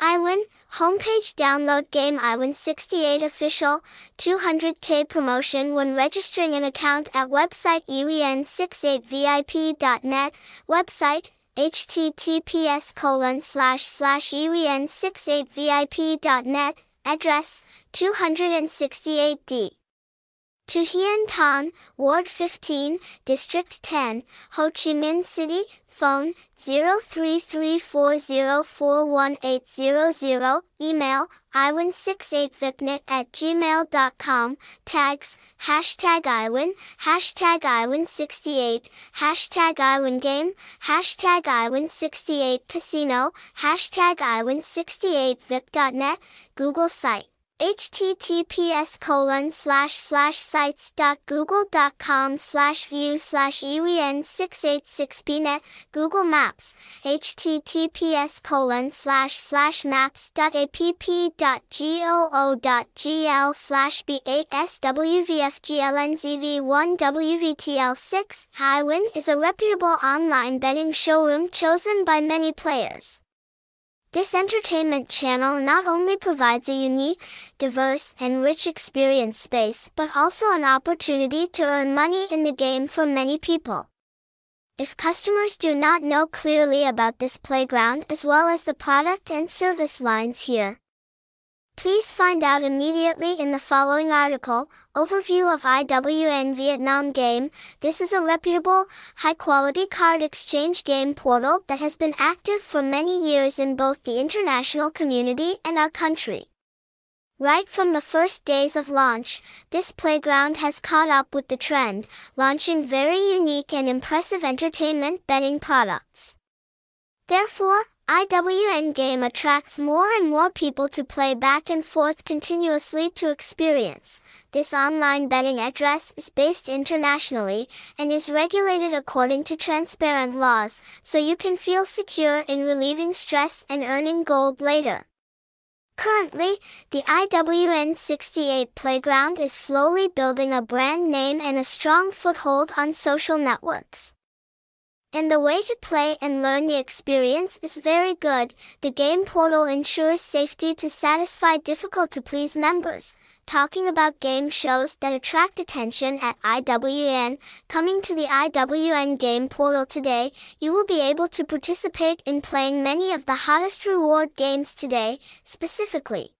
iWin, homepage download game iWin 68 official, 200k promotion when registering an account at website iwin68vip.net, website, https colon slash slash iwin68vip.net, address, 268D. To Hien Thanh, Ward 15, District 10, Ho Chi Minh City, phone 0334041800, email iwin68vipnet at gmail.com, tags, hashtag iwin, hashtag iwin68, hashtag iwingame, hashtag iwin68 casino, hashtag iwin68vip.net, Google site https colon slash slash sites dot google dot com slash view slash iwin 686bnet Google Maps https colon slash slash maps dot app dot goo dot gl slash b8 swvfglnzv1 wvtl6 iWin is a reputable online betting showroom chosen by many players. This entertainment channel not only provides a unique, diverse, and rich experience space but also an opportunity to earn money in the game for many people. If customers do not know clearly about this playground as well as the product and service lines here, Please find out immediately in the following article, Overview of IWIN Vietnam Game. This is a reputable, high-quality card exchange game portal that has been active for many years in both the international community and our country. Right from the first days of launch, this playground has caught up with the trend, launching very unique and impressive entertainment betting products. Therefore, IWIN Game attracts more and more people to play back and forth continuously to experience. This online betting address is based internationally and is regulated according to transparent laws, so you can feel secure in relieving stress and earning gold later. Currently, the IWIN 68 playground is slowly building a brand name and a strong foothold on social networks. And the way to play and learn the experience is very good. The game portal ensures safety to satisfy difficult to please members. Talking about game shows that attract attention at IWIN, coming to the IWIN game portal today, you will be able to participate in playing many of the hottest reward games today, specifically